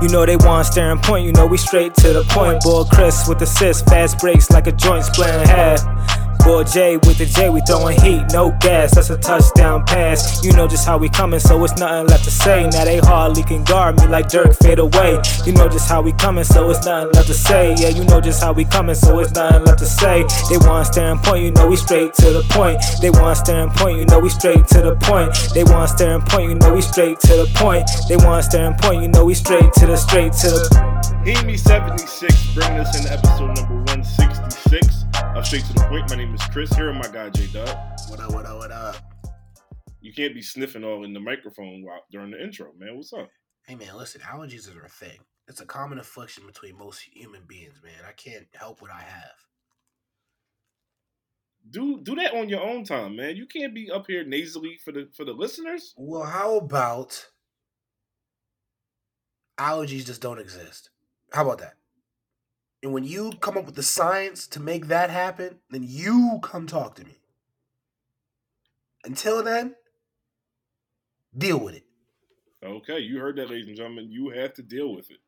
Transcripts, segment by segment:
You know they want staring point, you know we straight to the point. Boy Chris with assist, fast breaks like a joint splitting half. Boy Jay with the J, we throwing heat, no gas. That's a touchdown pass. You know just how we coming, so it's nothing left to say. Now they hardly can guard me like Dirk fade away. You know just how we coming, so it's nothing left to say. Yeah, you know just how we coming, so it's nothing left to say. They want staring point, you know we straight to the point. They want staring point, you know we straight to the point. They want staring point, you know we straight to the point. They want staring point, you know we straight to the straight to the. Hemi 76 bringing us in episode number 166 of Straight to the Point. My name is Chris. Here are my guy J Dub. What up, what up, what up? You can't be sniffing all in the microphone while, during the intro, man. What's up? Hey man, listen, allergies are a thing. It's a common affliction between most human beings, man. I can't help what I have. Do do that on your own time, man. You can't be up here nasally for the for the listeners. Well, how about allergies just don't exist? How about that? And when you come up with the science to make that happen, then you come talk to me. Until then, deal with it. Okay, you heard that, ladies and gentlemen. You have to deal with it.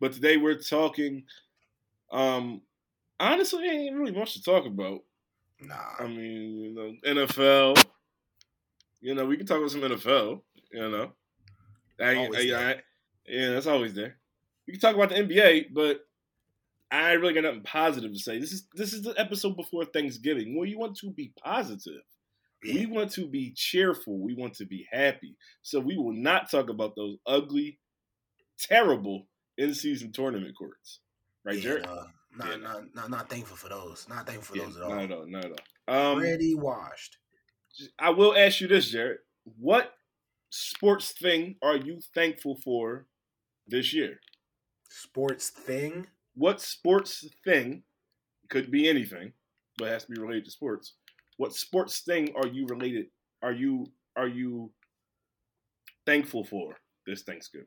But today we're talking. Um, honestly, ain't really much to talk about. Nah. I mean, you know, NFL. You know, we can talk about some NFL. You know, I, I. I, yeah, that's always there. We can talk about the NBA, but I really got nothing positive to say. This is this is the episode before Thanksgiving, where you want to be positive. We want to be cheerful. We want to be happy. So we will not talk about those ugly, terrible in-season tournament courts. Right, Yeah, Jarod? nah, Yeah. nah, nah, not thankful for those. Not thankful for Yeah, those at all. not at all. Not at all. Um, Already washed. I will ask you this, Jarod. What sports thing are you thankful for this year? Sports thing. What sports thing could be anything, but has to be related to sports. What sports thing are you related? Are you are you thankful for this Thanksgiving?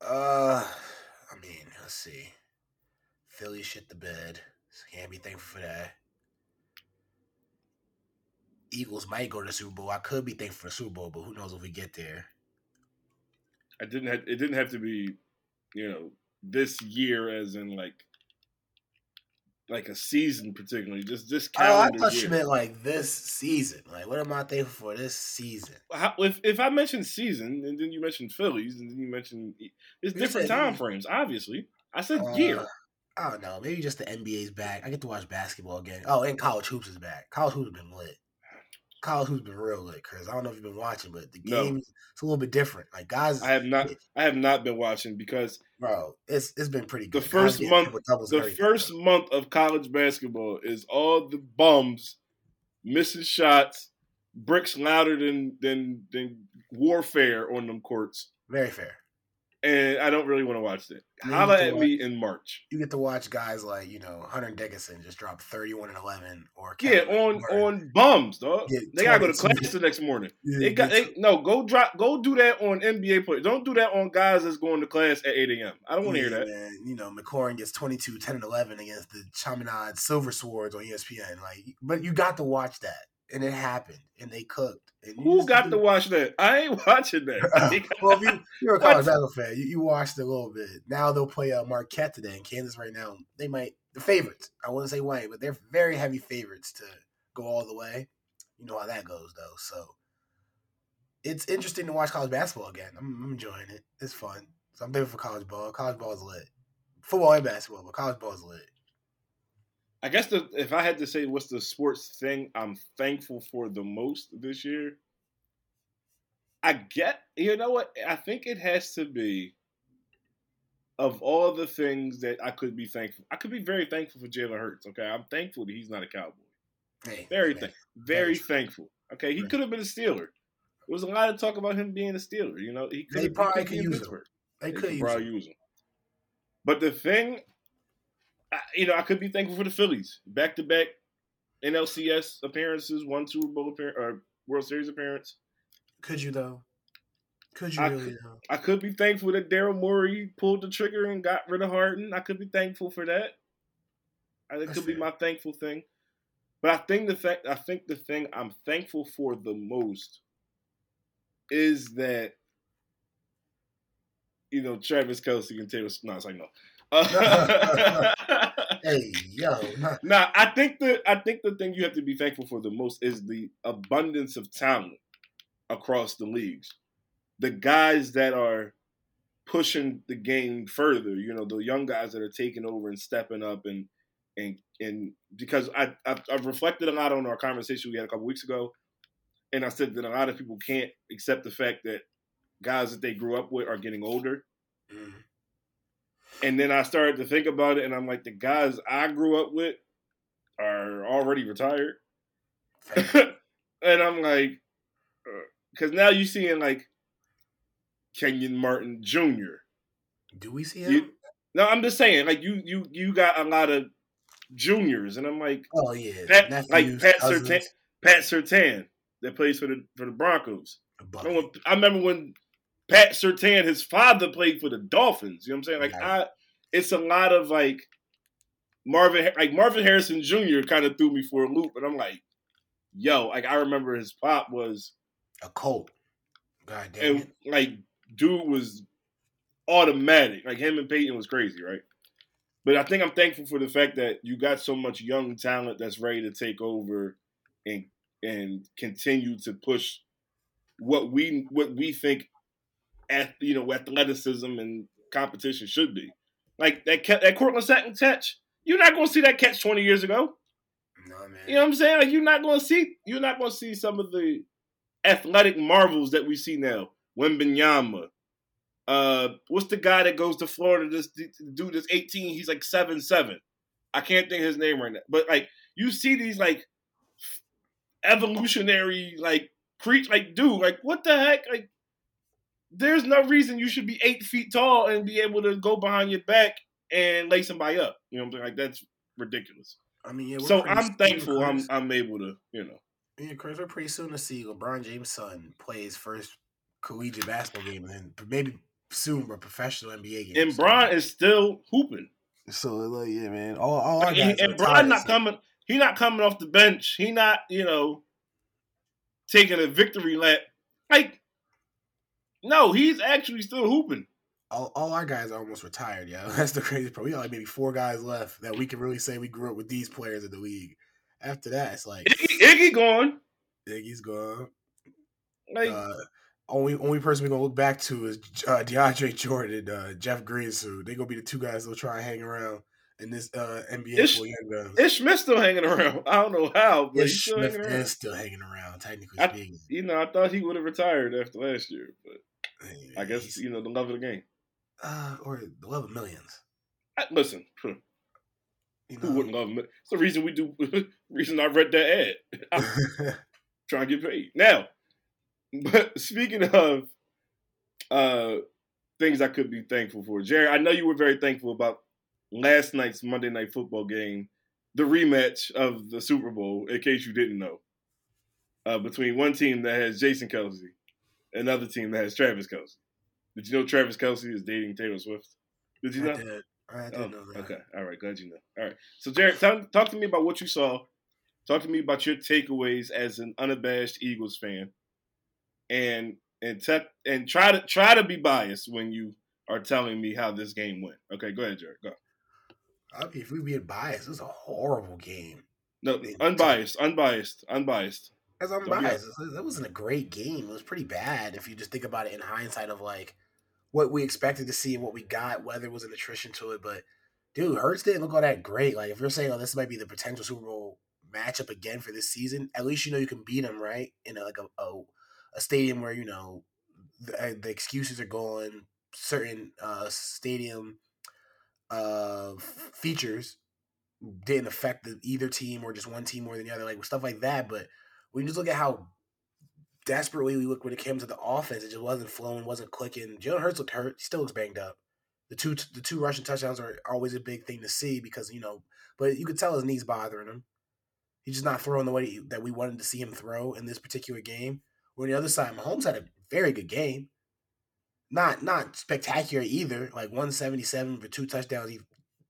Uh, I mean, let's see. Philly shit the bed. Can't be thankful for that. Eagles might go to the Super Bowl. I could be thankful for the Super Bowl, but who knows if we get there. I didn't have it didn't have to be, you know, this year as in like like a season particularly. Just this calendar. Oh, I thought year. you meant like this season. Like, what am I thankful for this season? How, if if I mentioned season and then you mentioned Phillies and then you mentioned it's You different said- time frames. Obviously, I said year. Uh, I don't know. Maybe just the NBA's back. I get to watch basketball again. Oh, and college hoops is back. College hoops have been lit. College hoops been real lit, Chris. I don't know if you've been watching, but the No. game it's a little bit different. Like guys, I have not. I have not been watching because bro, it's it's been pretty The first Guys month- the first bro. month of college basketball is all the bums missing shots, bricks louder than than than warfare on them courts, very fair. And I don't really want to watch that. You Holla at me in March. You get to watch guys like you know Hunter Dickinson just drop thirty one and eleven, or Yeah, on Martin. on bums, dog. They gotta go to class the next morning. Yeah, They got they, no go drop go do that on NBA players. Don't do that on guys that's going to class at eight a.m. I don't want to hear that. Man, you know, McLaurin gets 22, 10, and 11 against the Chaminade Silver Swords on ESPN. Like, but you got to watch that, and it happened, and they cooked. And Who got to watch that? I ain't watching that. well, if you, you're a college basketball fan, you, you watched a little bit. Now they'll play uh, Marquette today in Kansas right now. They might the favorites. I wouldn't say Wayne, but they're very heavy favorites to go all the way. You know how that goes though. So it's interesting to watch college basketball again. I'm, I'm enjoying it. It's fun. So I'm thankful for college ball. College ball is lit. Football and basketball, but college ball is lit. I guess the, if I had to say what's the sports thing I'm thankful for the most this year, I get you know what I think it has to be. Of all the things that I could be thankful, I could be very thankful for Jalen Hurts. Okay, I'm thankful that he's not a Cowboy. Hey, Very thank, very thankful. Okay, he could have been a Steeler. There was a lot of talk about him being a Steeler. You know, he could They probably could use him. They They could could use probably him. use him. But the thing, I, you know, I could be thankful for the Phillies back to back NLCS appearances, one Super Bowl appearance, or World Series appearance. Could you though? Could you I really could- though? I could be thankful that Daryl Morey pulled the trigger and got rid of Harden. I could be thankful for that. I That's could be my thankful thing. But I think the fact I think the thing I'm thankful for the most is that you know, Travis Kelce and Taylor. No, it's like no. Hey, yo, nah, Nah, I think the I think the thing you have to be thankful for the most is the abundance of talent across the leagues. The guys that are pushing the game further, you know, the young guys that are taking over and stepping up and and and because I I've, I've reflected a lot on our conversation we had a couple weeks ago, and I said that a lot of people can't accept the fact that guys that they grew up with are getting older. mm, And then I started to think about it, and I'm like, the guys I grew up with are already retired. and I'm like, uh, because now you're seeing like Kenyon Martin Jr. do we see him? You, no, I'm just saying, like you you you got a lot of juniors, and I'm like oh yeah, Pat, nephews, like Pat cousins, Surtain, Pat Surtain that plays for the for the Broncos. I remember when Pat Surtain, his father, played for the Dolphins. You know what I'm saying? Like, Yeah. I, it's a lot of like Marvin, like Marvin Harrison Jr. kind of threw me for a loop, and I'm like, yo, like I remember his pop was, a Colt. God damn and it. like dude was automatic. Like him and Peyton was crazy, right? But I think I'm thankful for the fact that you got so much young talent that's ready to take over and and continue to push what we what we think at you know athleticism and competition should be. Like that that Courtland Sutton catch, you're not going to see that catch 20 years ago. No man. You know what I'm saying? Like you're not going to see you're not going to see some of the athletic marvels that we see now. Wembanyama. Uh, what's the guy that goes to Florida? This dude is 18. He's like seven seven. I can't think of his name right now. But like you see these like evolutionary like creatures. Like dude, like what the heck? Like there's no reason you should be eight feet tall and be able to go behind your back and lay somebody up. You know what I'm saying? Like that's ridiculous. I mean, yeah. So I'm thankful I'm I'm able to, you know. Yeah, Chris, we're pretty soon to see LeBron James' son play his first collegiate basketball game, and then maybe soon a professional NBA game. And So- Brian is still hooping. So like, yeah, man. All, all Like, and, and tired, not so- coming. He not coming off the bench. He not, you know, taking a victory lap. Like, no, he's actually still hooping. All, all our guys are almost retired, yo. That's the crazy part. We got like maybe four guys left that we can really say we grew up with these players in the league. After that, it's like Iggy, Iggy gone. Iggy's gone. Like, Uh, only only person we're gonna look back to is uh, DeAndre Jordan, uh, Jeff Green. So they gonna be the two guys that'll try and hang around in this uh, NBA Ish- for young guns. Ish Smith still hanging around. I don't know how, but he's Ish still Smith hanging around. is still hanging around, technically I- speaking. You know, I thought he would have retired after last year, but I guess you know the love of the game. uh, or the love of millions. I, listen, You who wouldn't love? It's the reason we do. reason I read that ad. Trying to get paid now. But speaking of uh things I could be thankful for, Jerry, I know you were very thankful about last night's Monday Night Football game, the rematch of the Super Bowl. In case you didn't know, uh, between one team that has Jason Kelce, another team that has Travis Kelce. Did you know Travis Kelce is dating Taylor Swift? Did you I know? did. I did Oh, know that. Okay. All right. Glad you know. All right. So, Jarod, talk, talk to me about what you saw. Talk to me about your takeaways as an unabashed Eagles fan, and and te- and try to try to be biased when you are telling me how this game went. Okay. Go ahead, Jarod. Go. I mean, if we being biased, it was a horrible game. No, unbiased, unbiased, unbiased. As I'm biased, that wasn't a great game. It was pretty bad if you just think about it in hindsight of like what we expected to see and what we got. Whether it was an attrition to it, but dude, Hurts didn't look all that great. Like if you're saying, oh, this might be the potential Super Bowl matchup again for this season, at least you know you can beat them, right? In a, like a, a a stadium where you know the, the excuses are gone. Certain uh, stadium uh, features didn't affect the, either team or just one team more than the other, like stuff like that. But when you just look at how desperately we looked when it came to the offense, it just wasn't flowing, wasn't clicking. Jalen Hurts looked hurt; he still looks banged up. The two the two rushing touchdowns are always a big thing to see because you know, but you could tell his knees bothering him. He's just not throwing the way that we wanted to see him throw in this particular game. Where on the other side, Mahomes had a very good game. Not not spectacular either. Like 177 for two touchdowns. He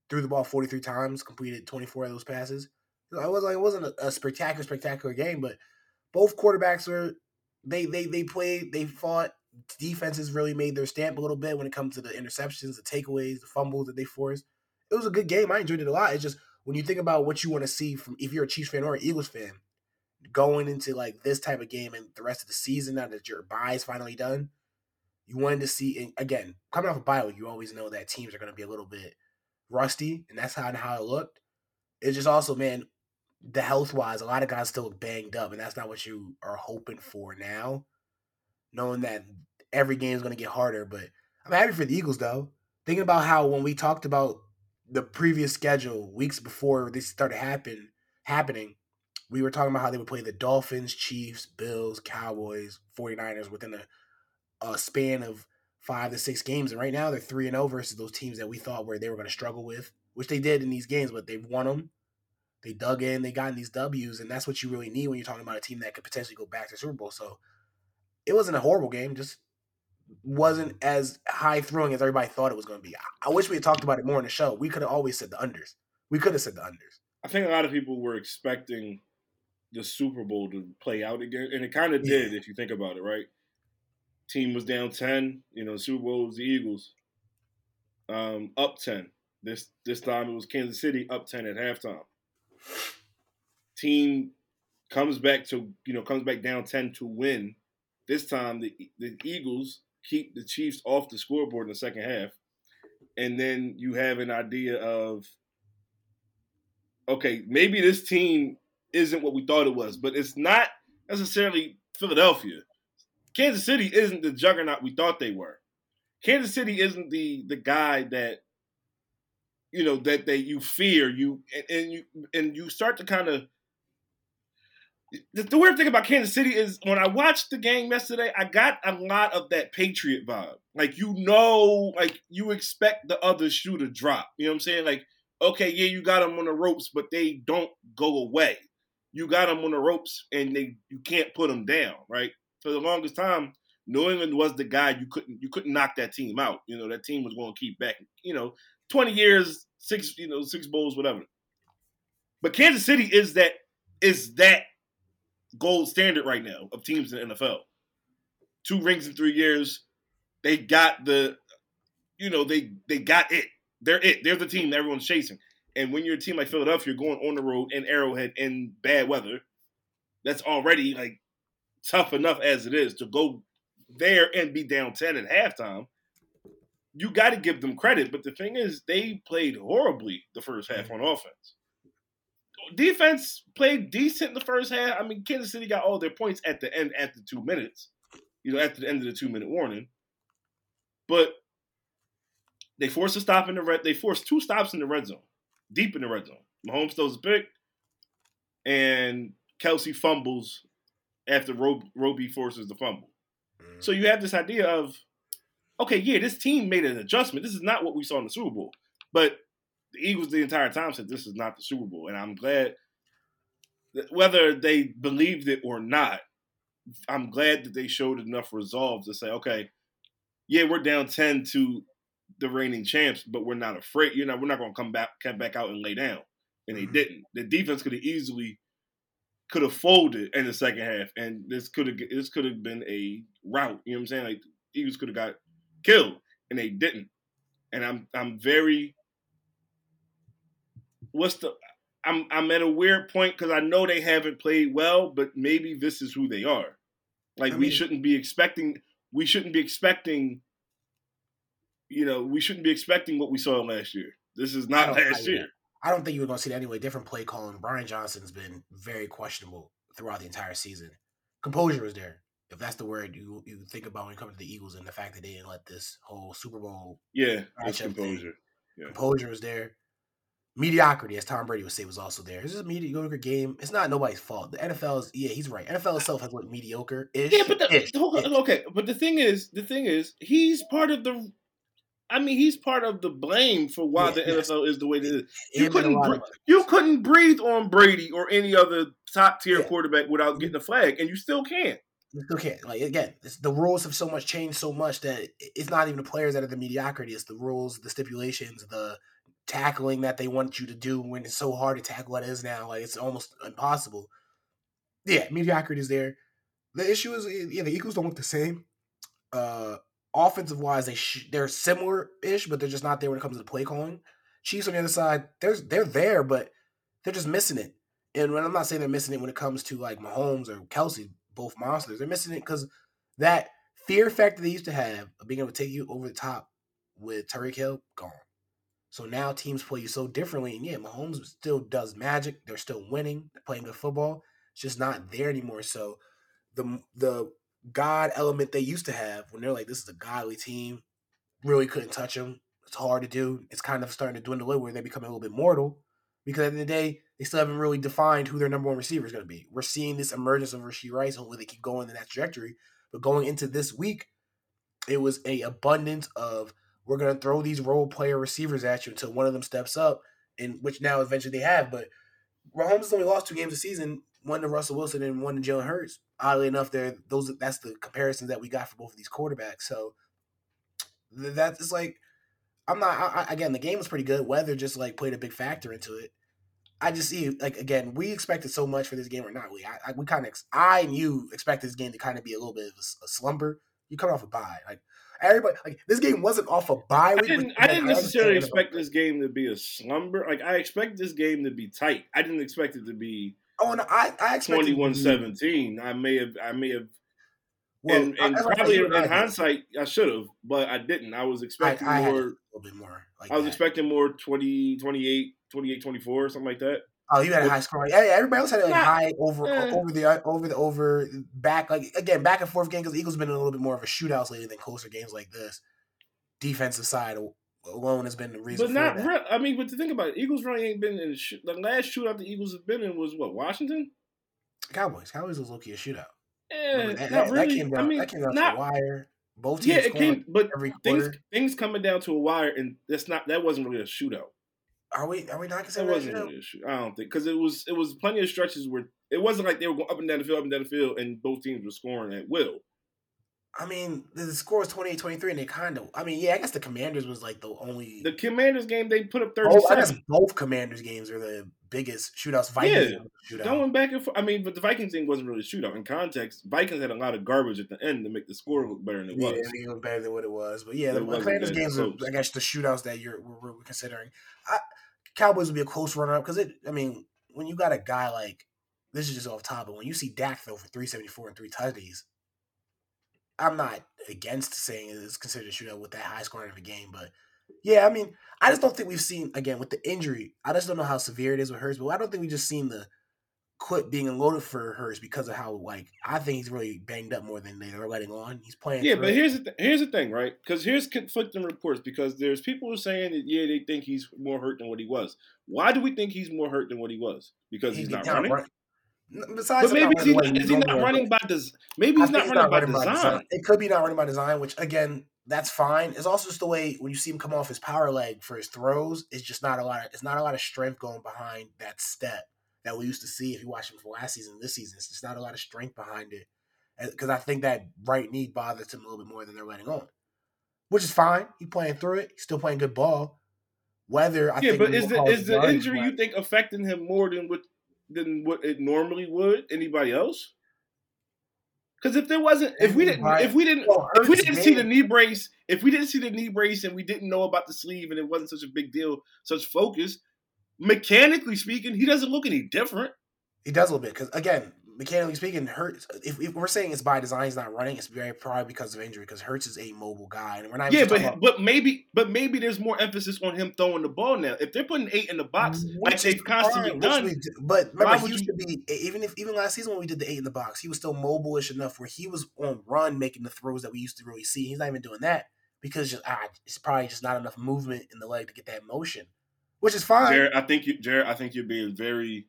threw the ball 43 times, completed 24 of those passes. I was like, it wasn't a, a spectacular, spectacular game, but both quarterbacks were they they they played, they fought, defenses really made their stamp a little bit when it comes to the interceptions, the takeaways, the fumbles that they forced. It was a good game. I enjoyed it a lot. It's just when you think about what you want to see from if you're a Chiefs fan or an Eagles fan, going into like this type of game and the rest of the season now that your buy is finally done, you wanted to see and again coming off a bye week, you always know that teams are going to be a little bit rusty, and that's how how it looked. It's just also man, the health wise, a lot of guys still look banged up, and that's not what you are hoping for now. Knowing that every game is going to get harder, but I'm happy for the Eagles though. Thinking about how when we talked about the previous schedule weeks before this started happen happening, we were talking about how they would play the Dolphins, Chiefs, Bills, Cowboys, 49ers within a, a span of five to six games. And right now they're 3 and 0 versus those teams that we thought where they were going to struggle with, which they did in these games, but they've won them. They dug in, they got in these W's, and that's what you really need when you're talking about a team that could potentially go back to Super Bowl. So it wasn't a horrible game, just wasn't as high throwing as everybody thought it was going to be. I, I wish we had talked about it more in the show. We could have always said the unders. We could have said the unders. I think a lot of people were expecting the Super Bowl to play out again, and it kind of did if you think about it, right? Team was down ten. You know, Super Bowl was the Eagles, um, up ten. This this time it was Kansas City up ten at halftime. Team comes back to you know comes back down ten to win. This time the the Eagles keep the Chiefs off the scoreboard in the second half, and then you have an idea of okay, maybe this team isn't what we thought it was, but it's not necessarily Philadelphia. Kansas City isn't the juggernaut we thought they were. Kansas City isn't the the guy that you know that that you fear you and, and you and you start to kind of the, the, weird thing about Kansas City is when I watched the game yesterday, I got a lot of that Patriot vibe. Like you know, like you expect the other shoe to drop. You know what I'm saying? Like, okay, yeah, you got them on the ropes, but they don't go away. You got them on the ropes, and they you can't put them down. Right? For the longest time, New England was the guy you couldn't you couldn't knock that team out. You know that team was going to keep back. You know, 20 years, six you know six bowls, whatever. But Kansas City is that is that gold standard right now of teams in the NFL. Two rings in three years. They got the, you know, they they got it. They're it. They're the team that everyone's chasing. And when you're a team like Philadelphia, you're going on the road in Arrowhead in bad weather, that's already like tough enough as it is to go there and be down 10 at halftime. You got to give them credit. But the thing is, they played horribly the first half on offense defense played decent in the first half. I mean, Kansas City got all their points at the end after two minutes, you know, after the end of the two minute warning. But they forced a stop in the red. They forced two stops in the red zone, deep in the red zone. Mahomes throws a pick, and Kelce fumbles after Roby forces the fumble. Mm-hmm. So you have this idea of, okay, yeah, this team made an adjustment. This is not what we saw in the Super Bowl, but the Eagles the entire time said this is not the Super Bowl, and I'm glad that whether they believed it or not, I'm glad that they showed enough resolve to say, okay, yeah, we're down ten to the reigning champs, but we're not afraid. You know, we're not going to come back come back out and lay down, and they mm-hmm. didn't. The defense could have easily could have folded in the second half, and this could have this could have been a rout. You know what I'm saying? Like Eagles could have got killed, and they didn't. And I'm I'm very what's the I'm I'm at a weird point because I know they haven't played well, but maybe this is who they are. Like I mean, we shouldn't be expecting we shouldn't be expecting you know, we shouldn't be expecting what we saw last year. This is not last year. I don't think you were going to see that anyway. Different play calling. Brian Johnson's been very questionable throughout the entire season. Composure was there. If that's the word you you think about when it comes to the Eagles and the fact that they didn't let this whole Super Bowl yeah, composure. Yeah. Composure was there mediocrity, as Tom Brady would say, was also there. It's just a mediocre game. It's not nobody's fault. The NFL is yeah, he's right. NFL itself has looked mediocre. Yeah, but the, okay, but the thing is, the thing is, he's part of the. I mean, he's part of the blame for why yeah, the. NFL is the way it is. You couldn't, bre- you couldn't breathe on Brady or any other top tier yeah. quarterback without getting a flag, and you still can't. You still can't. Like again, the rules have so much changed so much that it's not even the players that are the mediocrity. It's the rules, the stipulations, the tackling that they want you to do when it's so hard to tackle what is now. Like it's almost impossible. Yeah, mediocrity is there. The issue is, yeah, the Eagles don't look the same. Uh, offensive wise, they sh- they're similar ish, but they're just not there when it comes to the play calling. Chiefs on the other side, they're they're there, but they're just missing it. And I'm not saying they're missing it when it comes to like Mahomes or Kelce, both monsters, they're missing it because that fear factor they used to have of being able to take you over the top with Tyreek Hill gone. So now teams play you so differently, and yeah, Mahomes still does magic. They're still winning, they're playing good football. It's just not there anymore. So the the God element they used to have when they're like, this is a godly team, really couldn't touch them. It's hard to do. It's kind of starting to dwindle away where they become a little bit mortal because at the end of the day, they still haven't really defined who their number one receiver is going to be. We're seeing this emergence of Rashee Rice. Hopefully, they keep going in that trajectory. But going into this week, it was a abundance of we're going to throw these role player receivers at you until one of them steps up, and which now eventually they have. But Mahomes only lost two games a season, one to Russell Wilson and one to Jalen Hurts. Oddly enough, there those that's the comparisons that we got for both of these quarterbacks. So that's like I'm not. I, again, the game was pretty good. Weather just like played a big factor into it. I just see like again, we expected so much for this game or not. We I, I we kind of I and you expect this game to kind of be a little bit of a, a slumber. You come off a bye, like everybody. Like this game wasn't off a bye. I didn't. I didn't necessarily expect this game to be a slumber. Like I expect this game to be tight. I didn't expect it to be. Oh, and I I expected 21-17. I may have. I may have. Well, and, and probably in hindsight, I should have, but I didn't. I was expecting I, I more. A little bit more. Like I was that. expecting more 20, 28, 28, 24, something like that. Oh, you had a high score. Yeah, everybody else had it like Nah, high over eh. over the over the over back like again back and forth game because the Eagles been in a little bit more of a shootout lately than closer games like this. Defensive side alone has been the reason. But not that. real. I mean, but to think about it, Eagles really ain't been in a shoot. The last shootout the Eagles have been in was what Washington. Cowboys. Cowboys was low key a shootout. Remember, that, not that- that really. came down. I mean, that came down to the wire. Both teams yeah, it came, but things quarter. things coming down to a wire, and that's not that wasn't really a shootout. Are we? Are we not That considering that wasn't shootout? really a shoot. I don't think because it was it was plenty of stretches where it wasn't like they were going up and down the field, up and down the field, and both teams were scoring at will. I mean, the score is 28-23, and they kind of. I mean, yeah, I guess the Commanders was like the only. The Commanders game, they put up both, Oh, I guess both Commanders games are the biggest shootouts. Vikings Yeah, shootout. Going back and forth. I mean, but the Vikings thing wasn't really a shootout. In context, Vikings had a lot of garbage at the end to make the score look better than it Yeah, was. I think it was better than what it was. But yeah, It the Commanders games are. I guess, the shootouts that you're we're, we're considering. I, Cowboys would be a close runner up because it. I mean, when you got a guy like this is just off top, but when you see Dak throw for three seventy four and three tutties, I'm not against saying it's considered a shootout with that high scoring of a game, but yeah, I mean, I just don't think we've seen again with the injury. I just don't know how severe it is with Hurts, but I don't think we just seen the quit being unloaded for Hurts because of how like I think he's really banged up more than they're letting on. He's playing. Yeah, but it. here's the th- here's the thing, right? Because here's conflicting reports. Because there's people who are saying that yeah, they think he's more hurt than what he was. Why do we think he's more hurt than what he was? Because he's He- not not running. run- Besides, But maybe not is he running not, the is he not running by design? Maybe he's think not running by design. It could be not running by design, which again, that's fine. It's also just the way when you see him come off his power leg for his throws, it's just not a lot. Of, it's not a lot of strength going behind that step that we used to see if you watch him for last season. This season, it's just not a lot of strength behind it because I think that right knee bothers him a little bit more than they're letting on, which is fine. He's playing through it. He's still playing good ball. Whether I yeah, think but is the is the injury but- you think affecting him more than what than what it normally would anybody else? Because if there wasn't, if we didn't, if we didn't, if we didn't see the knee brace, if we didn't see the knee brace and we didn't know about the sleeve and it wasn't such a big deal, such focus, mechanically speaking, he doesn't look any different. He does a little bit because again, mechanically speaking, Hurts. If, if we're saying it's by design, he's not running. It's very probably because of injury. Because Hurts is a mobile guy, and we're not. Yeah, but talking but maybe but maybe there's more emphasis on him throwing the ball now. If they're putting eight in the box, about- like they've constantly fine, done, which do- But remember, he used you- to be even if even last season when we did the eight in the box, he was still mobile-ish enough where he was on run making the throws that we used to really see. He's not even doing that because just ah, it's probably just not enough movement in the leg to get that motion, which is fine. Jarod, I think you, Jarod, I think you're being very.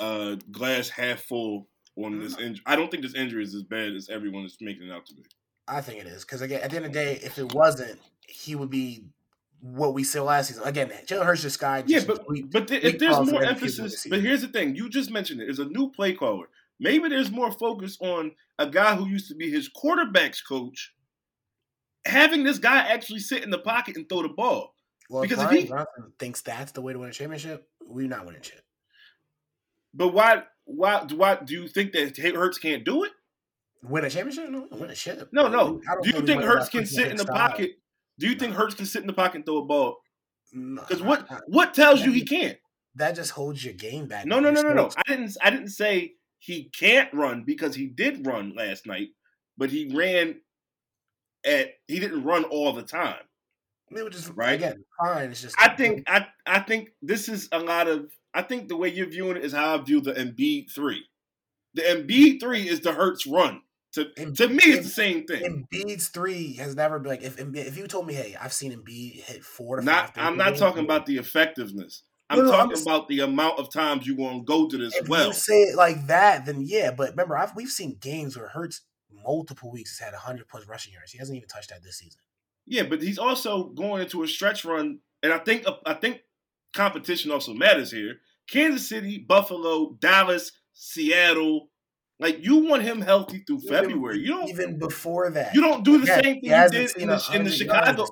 Uh, glass half full on this injury. I don't think this injury is as bad as everyone is making it out to be. I think it is because again, at the end of the day, if it wasn't, he would be what we saw last season. Again, Jalen Hurts just guy. Yeah, but we- but th- we if there's more emphasis, but here's the thing: you just mentioned it. There's a new play caller. Maybe there's more focus on a guy who used to be his quarterbacks coach, having this guy actually sit in the pocket and throw the ball. well, because if if Brian he- Johnson thinks that's the way to win a championship, we're not winning shit. But why? Why? Why do you think that Hurts can't do it? Win a championship? No, win a ship. No, no. Don't you think Hurts can sit in the style. pocket? Do you think Hurts can sit in the pocket and throw a ball? No, Because what I- I- what tells you he can't? that just holds your game back. No, no, no, no, no. I didn't I didn't say he can't run because he did run last night, but he ran at he didn't run all the time. It was just Right. again fine. It's just I think I I think this is a lot of I think the way you're viewing it is how I view the Embiid three. The Embiid three is the Hurts run. To to me, it's the same thing. Embiid's three has never been like if if you told me, hey, I've seen Embiid hit four to Not five. I'm not talking about the effectiveness. I'm No, no, I'm talking just- about the amount of times you're gonna go to this If well. you say it like that, then yeah. But remember, I've we've seen games where Hurts multiple weeks has had hundred plus rushing yards. He hasn't even touched that this season. Yeah, but he's also going into a stretch run, and I think uh, I think competition also matters here. Kansas City, Buffalo, Dallas, Seattle, like you want him healthy through February. You don't even before that. you don't do the Yeah, same thing you did in the, in the Chicago.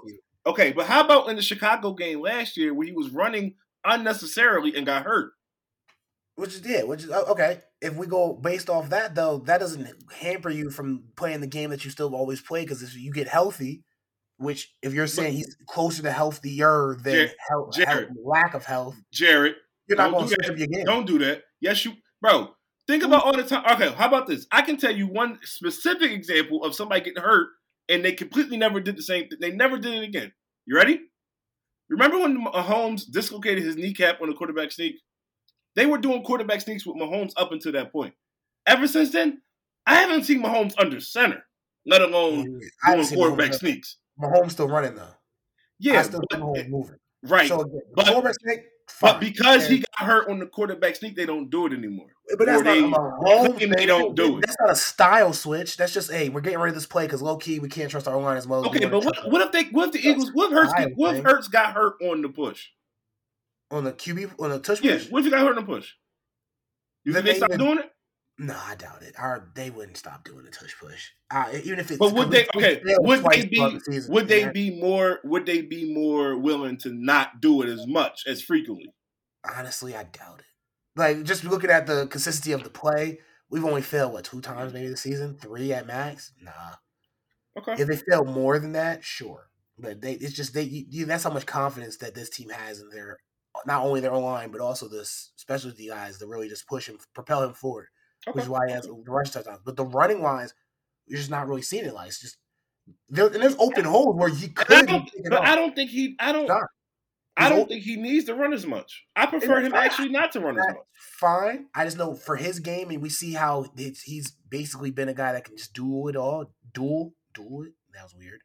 Okay, but how about in the Chicago game last year where he was running unnecessarily and got hurt? Which is yeah, which is oh, okay. If we go based off that though, that doesn't hamper you from playing the game that you still always play because if you get healthy, which if you're saying he's closer to healthier than Jarod- health, Jarod. lack of health, Jarod, you're not Don't going do to switch that. up your game. Don't do that. Yes, you, bro. Think about all the time. Okay, how about this? I can tell you one specific example of somebody getting hurt and they completely never did the same thing. They never did it again. You ready? Remember when Mahomes dislocated his kneecap on the quarterback sneak? They were doing quarterback sneaks with Mahomes up until that point. Ever since then, I haven't seen Mahomes under center, let alone I doing quarterback sneaks. Mahomes still running though. I Yeah, still but- Mahomes moving. right. So again, but- but because he got hurt on the quarterback sneak, they don't do it anymore. But that's or not they a Mahomes claim they don't do it. That's not a style switch. That's just hey, we're getting rid of this play because low key we can't trust our line as well. Okay, but what, what if they what if the That's Eagles what if Hurts get, what if. Hurts got hurt on the push? on the QB on the touch Yeah, push? what if he got hurt on the push? You think they they stop doing it? No, I doubt it. Our, they wouldn't stop doing the tush push. Uh, even if it's But would they okay, would they be the would they be more would they be more willing to not do it as much as frequently? Honestly, I doubt it. Like just looking at the consistency of the play, we've only failed what two times maybe this season, three at max. Nah, Okay. if they fail more than that, sure. But they, it's just they. You, you- that's how much confidence that this team has in their not only their own line but also the specialty guys that really just push him, propel him forward. Okay. which is why he has the rush touchdowns. But the running lines, you're just not really seeing it. Like it's just there, and there's open holes where he And I could. don't, but I don't think he I don't Stop. I don't think he needs to run as much. I prefer him fine. actually not to run as much. fine. I just know for his game, and we see how it's, he's basically been a guy that can just do it all. Duel, duel it. That was weird.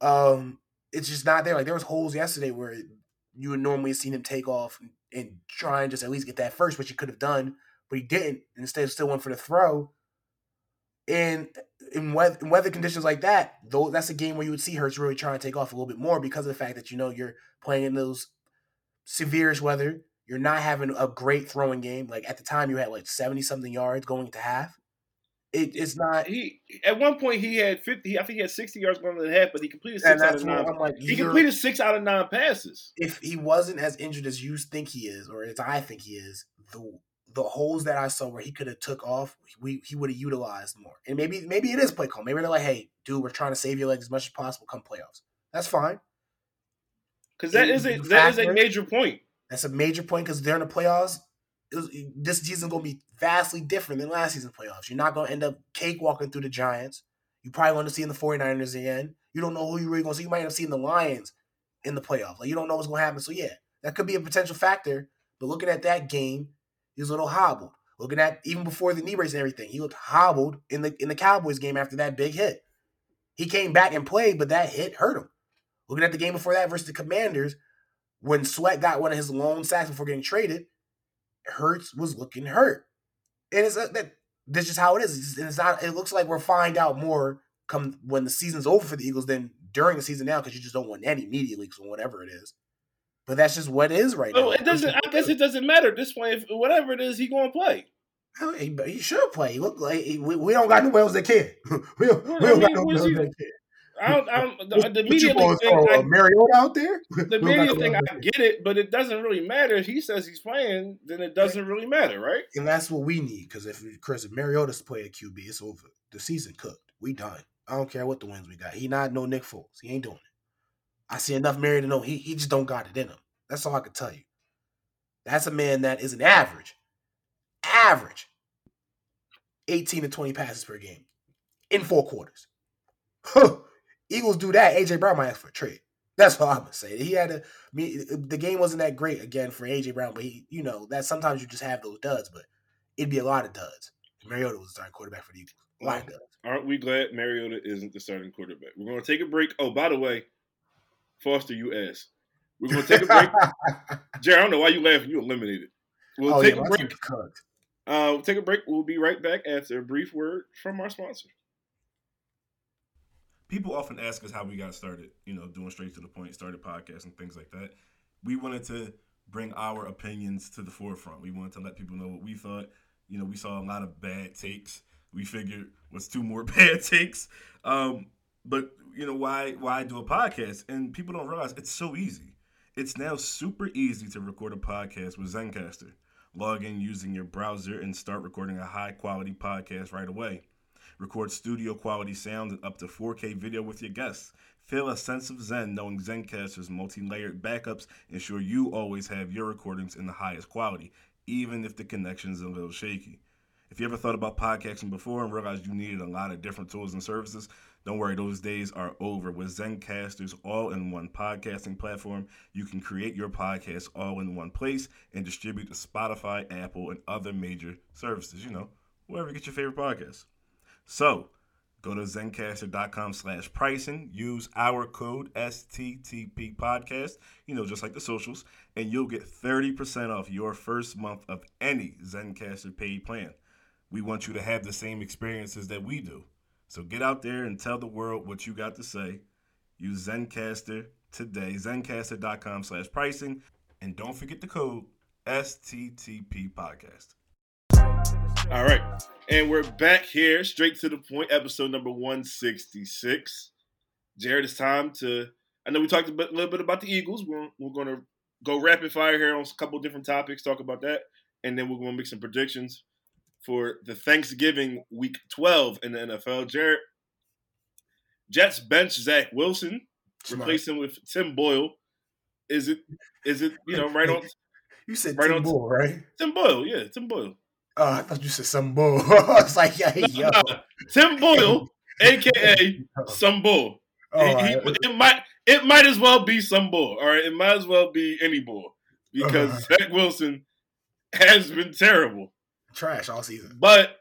Um, it's just not there. Like there was holes yesterday where you would normally have seen him take off and, and try and just at least get that first, which he could have done, but he didn't. Instead, still went for the throw. And in weather, in weather conditions like that, though, that's a game where you would see Hurts really trying to take off a little bit more because of the fact that you know you're playing in those severish weather. You're not having a great throwing game. Like at the time, you had like seventy something yards going to half. It, it's not. He at one point he had fifty. I think he had sixty yards going to the half, but he completed six out of nine. I'm like, He completed six out of nine passes. if he wasn't as injured as you think he is, or as I think he is, the the holes that I saw where he could have took off, we he would have utilized more. And maybe maybe it is play call. Maybe they're like, hey, dude, we're trying to save your legs as much as possible come playoffs. That's fine. Because that is a that is a major point. That's a major point because during the playoffs, was, this season's going to be vastly different than last season's playoffs. You're not going to end up cakewalking through the Giants. You probably want to see in the 49ers again. You don't know who you're really going to see. You might end up seeing the Lions in the playoffs. Like you don't know what's going to happen. So yeah, that could be a potential factor. But looking at that game, he was a little hobbled. Looking at even before the knee brace and everything, he looked hobbled in the in the Cowboys game after that big hit. He came back and played, but that hit hurt him. Looking at the game before that versus the Commanders, when Sweat got one of his lone sacks before getting traded, Hurts was looking hurt. And it's uh, that that's just how it is. It's, just- it's not. It looks like we're find out more come when the season's over for the Eagles than during the season now because you just don't want any media leaks or whatever it is. But that's just what is it is right now. Well, it doesn't. I guess it doesn't matter at this point. If whatever it is, he going to play. He, he should play. He look like he- we, we don't got no else that can. we don't, Well, we don't got mean, nobody what's else that can. I don't. I don't the, the media thing. throw, I, uh, Mariota out there? the media thing, I get it, but it doesn't really matter. If he says he's playing, then it doesn't really matter, right? And that's what we need because if Chris if Mariota's play at QB, it's over. The season cooked. We done. I don't care what the wins we got. He not no Nick Foles. He ain't doing it. I see enough Mary to know he, he just don't got it in him. That's all I can tell you. That's a man that is an average, average, 18 to 20 passes per game in four quarters. Huh. Eagles do that. AJ Brown might ask for a trade. That's all I'm gonna say. He had a me. The game wasn't that great again for AJ Brown, but he, you know, that sometimes you just have those duds, but it'd be a lot of duds. Mariota was the starting quarterback for the Eagles. A lot of duds. Aren't we glad Mariota isn't the starting quarterback? We're going to take a break. Oh, by the way, Foster, you asked. We're going to take a break. Jerry, I don't know why you laughing. You eliminated. We'll oh, take yeah, a break. Uh, we'll take a break. We'll be right back after a brief word from our sponsor. people often ask us how we got started, you know, doing straight to the point, started podcasts and things like that. We wanted to bring our opinions to the forefront. We wanted to let people know what we thought. You know, we saw a lot of bad takes. We figured what's two more bad takes. Um, but you know, why why do a podcast? And people don't realize it's so easy. It's now super easy to record a podcast with Zencastr. Log in using your browser and start recording a high quality podcast right away. Record studio quality sound and up to 4K video with your guests. Feel a sense of zen knowing Zencastr's multi layered backups ensure you always have your recordings in the highest quality, even if the connection is a little shaky. If you ever thought about podcasting before and realized you needed a lot of different tools and services, don't worry, those days are over. With Zencastr's all in one podcasting platform, you can create your podcast all in one place and distribute to Spotify, Apple, and other major services. You know, wherever you get your favorite podcasts. So, go to zencastr.com slash pricing, use our code STTP podcast, you know, just like the socials, and you'll get 30% off your first month of any Zencastr paid plan. We want you to have the same experiences that we do. So get out there and tell the world what you got to say. Use Zencastr today, zencastr.com slash pricing, and don't forget the code STTP podcast. All right. And we're back here, straight to the point, episode number 166. Jarod, it's time to. I know we talked a bit- little bit about the Eagles. We're, we're going to go rapid fire here on a couple different topics, talk about that. And then we're going to make some predictions for the Thanksgiving week 12 in the NFL. Jarod, Jets bench Zach Wilson, Smart. replace him with Tim Boyle. Is it, is it, you know, right on You said Right Tim on- Bull, right? Tim Boyle? Yeah, Tim Boyle. Oh, I thought you said some bull. I was like, yeah, hey, yo. Tim Boyle, aka some bull. Oh, He- he- right. it might it might as well be some bull. All right, it might as well be any bull because Uh-huh. Zach Wilson has been terrible. Trash all season. But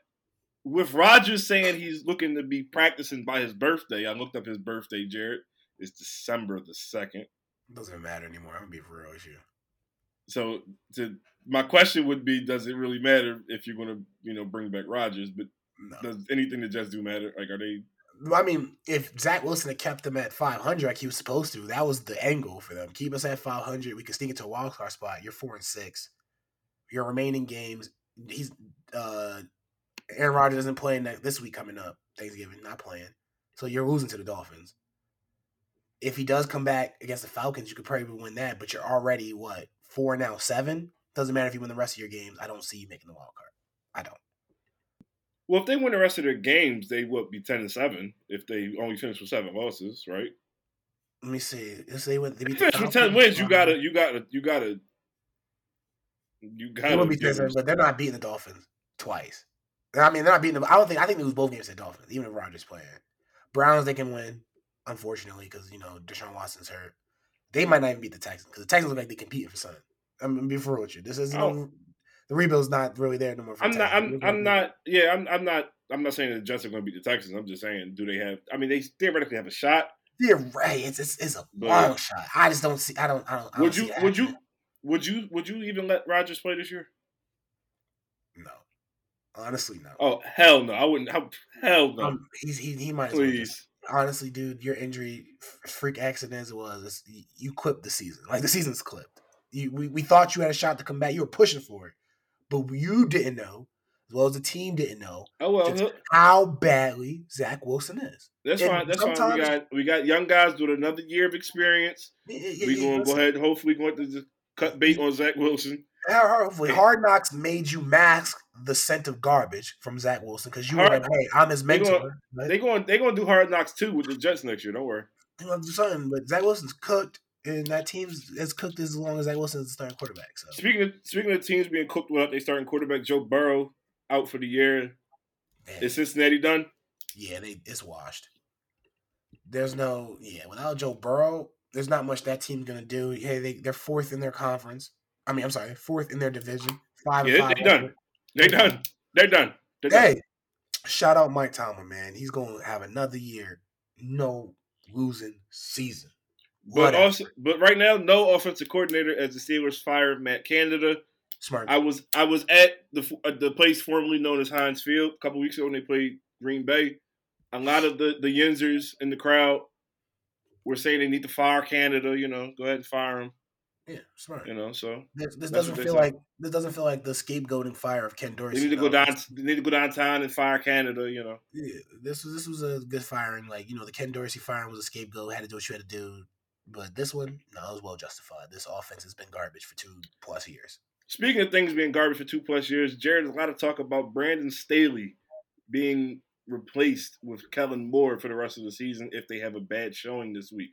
with Rodgers saying he's looking to be practicing by his birthday, I looked up his birthday, Jarod. It's December the second. Doesn't matter anymore. I'm gonna be real with you. So to my question would be, does it really matter if you're gonna, you know, bring back Rodgers? But No. does anything that just do matter? Like are they I mean, if Zach Wilson had kept them at 500 like he was supposed to, that was the angle for them. Keep us at 500. We could sneak into a wild card spot. You're four and six. Your remaining games, he's uh Aaron Rodgers isn't playing that this week coming up. Thanksgiving, not playing. So you're losing to the Dolphins. If he does come back against the Falcons, you could probably win that. But you're already what four now, seven. Doesn't matter if you win the rest of your games. I don't see you making the wild card. I don't. Well, if they win the rest of their games, they would be ten and seven. If they only finish with seven losses, right? Let me see. Let's say what they beat the Finish with ten Falcons. wins, you gotta, you gotta, you gotta, you gotta. will be Texans, but they're not beating the Dolphins twice. I mean, they're not beating them. I don't think. I think they lose both games to the Dolphins, even if Rodgers playing. Browns they can win, unfortunately, because you know Deshaun Watson's hurt. They might not even beat the Texans because the Texans look like they're competing for something. I'm gonna be for real with you. This is oh. no, Oh. the rebuild's not really there no more. For I'm not. I'm. I'm not. Yeah. I'm. I'm not. I'm not saying the Jets are going to beat the Texans. I'm just saying, do they have? I mean, they theoretically have a shot. You're right. It's it's, it's a But- long shot. I just don't see. I don't. I don't. I Would don't you? Would you? Would you? Would you even let Rodgers play this year? No. Honestly, no. Oh hell no! I wouldn't. How, hell no! Um, he's he, he might as well Please. honestly, dude, your injury freak accident as it was, you clipped the season. Like the season's clipped. You, we, we thought you had a shot to come back. You were pushing for it, but you didn't know, as well as the team didn't know, Oh well, how badly Zach Wilson is. that's and fine. That's fine. We got we got young guys with another year of experience. Y- y- We y- going to go ahead. Hopefully, going to cut bait on Zach Wilson. Hopefully, Hard Knocks made you mask the scent of garbage from Zach Wilson because you were like, "Hey, I'm his mentor." gonna- but- They going they going to do hard knocks too with the Jets next year. Don't worry. Know, something, but Zach Wilson's cooked, and that team's has cooked as long as Zach Wilson's the starting quarterback. So Speaking of speaking of teams being cooked without they starting quarterback Joe Burrow out for the year. man, Is Cincinnati done? yeah, they it's washed. There's no yeah without Joe Burrow, there's not much that team's gonna do. Hey, they they're fourth in their conference. I mean, I'm sorry, fourth in their division. Five and Yeah, five. they done. They done. They're done. They're done. Hey, shout out Mike Tomlin, man. He's going to have another year, no losing season. But Whatever. also, but right now, no offensive coordinator as the Steelers fire Matt Canada. Smart. I was I was at the at uh, the place formerly known as Heinz Field a couple weeks ago when they played Green Bay. A lot of the the Yinzers in the crowd were saying they need to fire Canada. You know, go ahead and fire him. yeah, smart. You know, so This, this doesn't feel like this doesn't feel like the scapegoating fire of Ken Dorsey. they need to go down. They need to go downtown and fire Canada. You know, Yeah, this was this was a good firing. Like you know, the Ken Dorsey firing was a scapegoat. Had to do what you had to do. But this one, no, it was well justified. This offense has been garbage for two plus years. Speaking of things being garbage for two plus years, Jarod, a lot of talk about Brandon Staley being replaced with Kellen Moore for the rest of the season if they have a bad showing this week.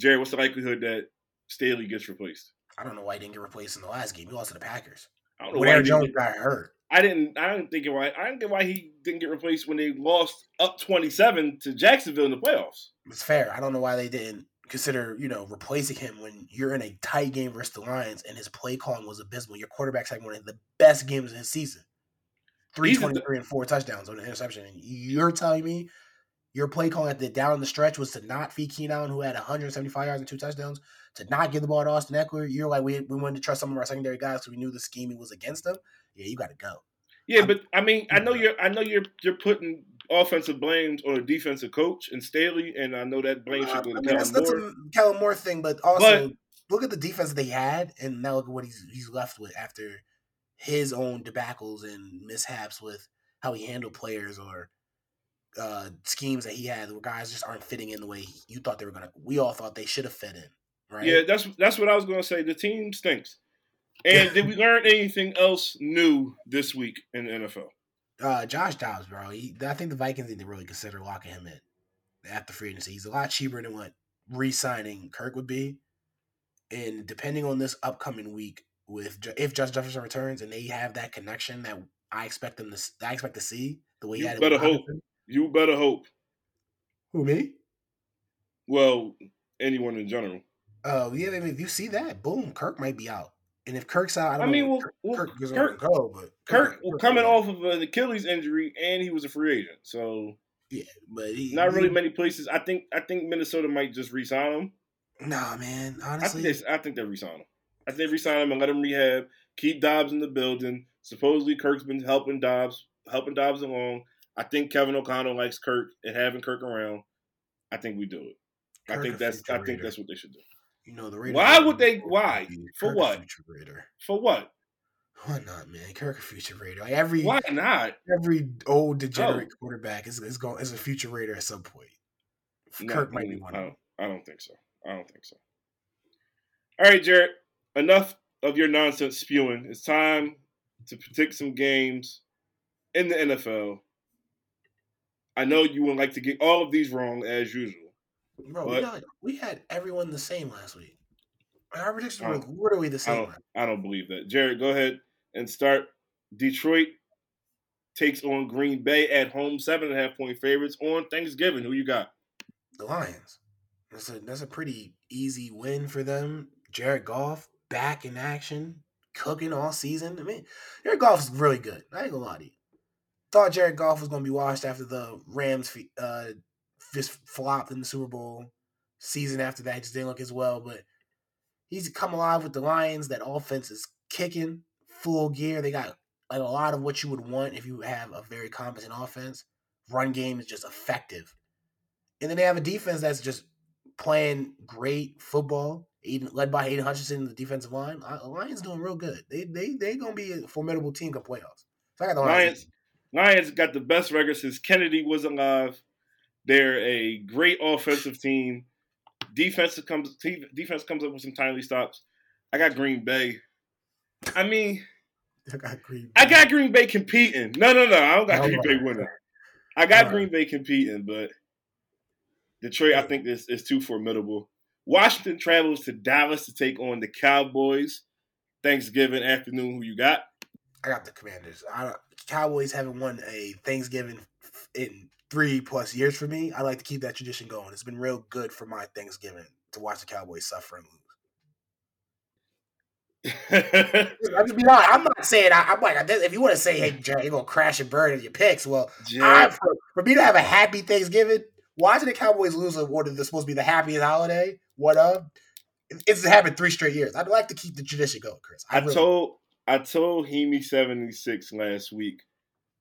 Jarod, what's the likelihood that Staley gets replaced? I don't know why he didn't get replaced in the last game. He lost to the Packers. I don't know When why Aaron he didn't Jones get- got hurt. I didn't. I didn't think why. I didn't get why he didn't get replaced when they lost up twenty seven to Jacksonville in the playoffs. It's fair. I don't know why they didn't consider, you know, replacing him when you're in a tight game versus the Lions and his play calling was abysmal. Your quarterback's had one of the best games in his season. He's the- 323 and four touchdowns on an interception. And you're telling me your play calling at the down the stretch was to not feed Keenan who had 175 yards and two touchdowns, to not give the ball to Austin Ekeler. You're like, we, we wanted to trust some of our secondary guys because we knew the scheming was against them. Yeah, you got to go. Yeah, I'm- but I mean, I know you're. I know you're. You're putting offensive blames on a defensive coach and Staley, and I know that blame should go I to mean, that's, Kellen that's Moore. a Kellen Moore thing, but also look at the defense they had, and now look at what he's he's left with after his own debacles and mishaps with how he handled players or uh, schemes that he had where guys just aren't fitting in the way you thought they were gonna. We all thought they should have fit in, right? Yeah, that's that's what I was going to say. The team stinks. And did we learn anything else new this week in the NFL? Uh, Josh Dobbs, bro. He, I think the Vikings need to really consider locking him in after free agency. He's a lot cheaper than what re-signing Kirk would be, and depending on this upcoming week, with if Josh Jefferson returns and they have that connection that I expect them to, I expect to see the way he You had it better hope. Robinson. You better hope. Who me? Well, anyone in general. Oh yeah, I mean, if you see that, boom, Kirk might be out. And if Kirk's out, I I don't mean, know. well, Kirk, well, Kirk Kirk- go, but Kirk coming off of an Achilles injury, and he was a free agent, so yeah, but he, not really he- many places. I think I think Minnesota might just re-sign him. Nah, man. I Honestly, think they I think they re-sign him. I think they re-sign him and let him rehab. Keep Dobbs in the building. Supposedly Kirk's been helping Dobbs, helping Dobbs along. I think Kevin O'Connell likes Kirk and having Kirk around. I think we do it. I think that's I think that's what they should do. You know the Raiders. Why would they- why? For Kirk what? For what? Why not, man? Kirk a future Raider. Like every Why not? every old degenerate Oh. quarterback is is going is a future Raider at some point. No, Kirk might mm, be one I don't, I don't think so. I don't think so. All right, Jarod. Enough of your nonsense spewing. It's time to predict some games in the NFL. I know you would like to get all of these wrong as usual. Bro, we, got, we had everyone the same last week. Our predictions were literally the I same. don't. I don't believe that. Jarod, go ahead and start. Detroit takes on Green Bay at home, seven and a half point favorites on Thanksgiving. Who you got? The Lions. That's a that's a pretty easy win for them. Jared Goff back in action, cooking all season. I mean, Jared Goff is really good. I ain't gonna lie to you. Thought Jared Goff was gonna be washed after the Rams uh just flopped in the Super Bowl. Season after that, just didn't look as well. But he's come alive with the Lions. That offense is kicking full gear. They got a lot of what you would want if you have a very competent offense. Run game is just effective. And then they have a defense that's just playing great football, Aidan, led by Aidan Hutchinson in the defensive line. Lions doing real good. They they they gonna be a formidable team come playoffs. So I got the Lions. Lions. Got the best record since Kennedy was alive. They're a great offensive team. Defense comes defense comes up with some timely stops. I got Green Bay. I mean, I got Green. I got Green Bay competing. No, no, no. I don't got All Green. Bay winning. I got All Green Bay competing, but Detroit, I think, is, is too formidable. Washington travels to Dallas to take on the Cowboys. Thanksgiving afternoon, who you got? I got the Commanders. I, Cowboys haven't won a Thanksgiving in three plus years for me. I like to keep that tradition going. It's been real good for my Thanksgiving to watch the Cowboys suffer and lose. I'm just being honest. I'm not saying I, I'm like if you want to say, "Hey, Jerry, you're gonna crash and burn in your picks," well, I, for, for me to have a happy Thanksgiving, watching the Cowboys lose on what is supposed to be the happiest holiday, what of? it- It's happened three straight years. I'd like to keep the tradition going, Chris. I really- told I told Hemi seventy six last week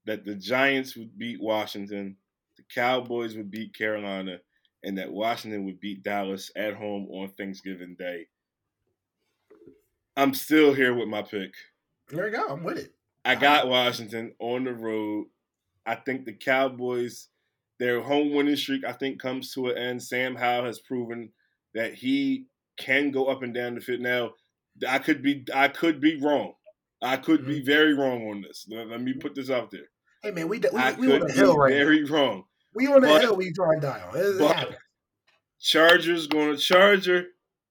that the Giants would beat Washington, the Cowboys would beat Carolina, and that Washington would beat Dallas at home on Thanksgiving Day. I'm still here with my pick. there you go. I'm with it. I got Washington on the road. I think the Cowboys, their home winning streak, I think comes to an end. Sam Howell has proven that he can go up and down the field. Now, I could be I could be wrong. I could be mm-hmm. very wrong on this. Let, let me put this out there. Hey man, we we, I we on could the be hill right now. very wrong. We on the but- hill. We trying to die on. It, but- Chargers going to Charger.